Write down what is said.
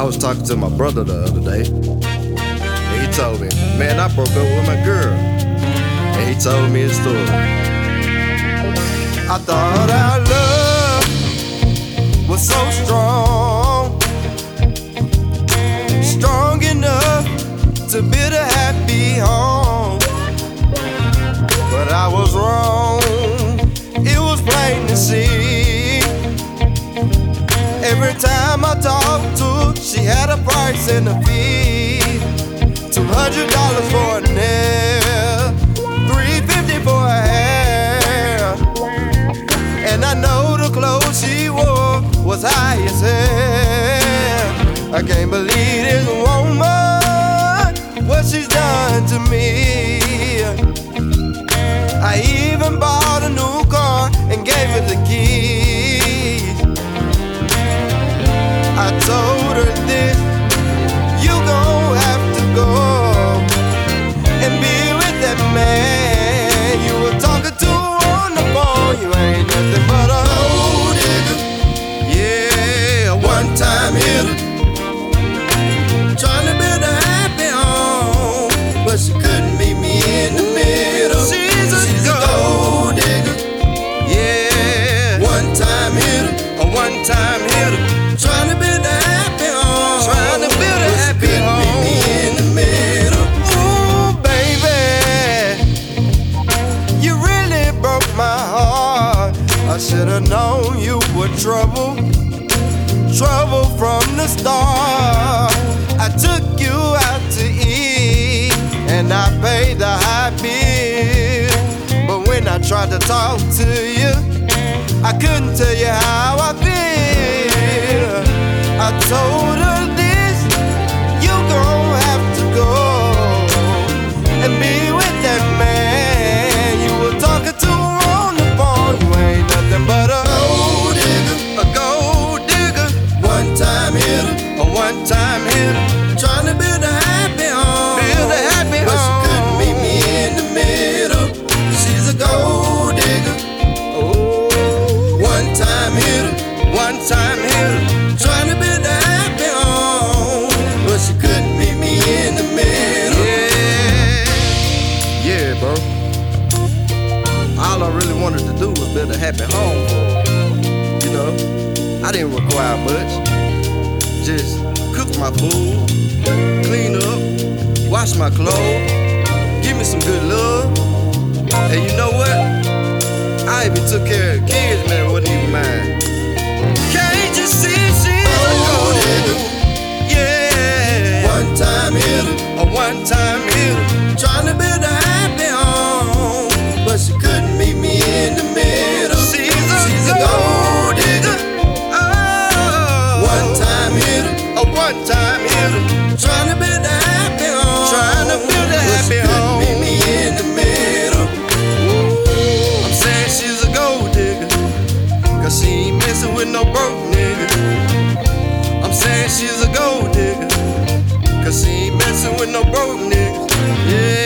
I was talking to my brother the other day, and he told me, man, I broke up with my girl. And he told me his story. I thought our love was so strong, strong enough to build a happy home. But I was wrong, it was plain to see. Every time I talked to she had a price and a fee. Two hundred dollars for a nail, three fifty for a hair. And I know the clothes she wore was high as hell. I can't believe this woman, what she's done to me. I even bought a new time hitter, a one time hitter, trying to build a happy home, trying to build a happy home. Me in the middle. Ooh, baby. You really broke my heart. I should've known you were trouble, trouble from the start. I took you out to eat, and I paid the high bill. But when I tried to talk to you, I couldn't tell you how I feel. I told her this, you gon' have to go and be with that man you were talking to on the phone. You ain't nothing but a gold digger, a gold digger, one time hitter, a one time hitter, trying to build do a happy home for. You know, I didn't require much. Just cook my food, clean up, wash my clothes, give me some good love. And you know what? I even took care of kids, one time here. Trying to build a happy home. Trying to build a happy What's home. Me in the middle. Ooh. I'm saying she's a gold digger. Cause she ain't messing with no broke nigga. I'm saying she's a gold digger. Cause she ain't messing with no broke nigga. Yeah.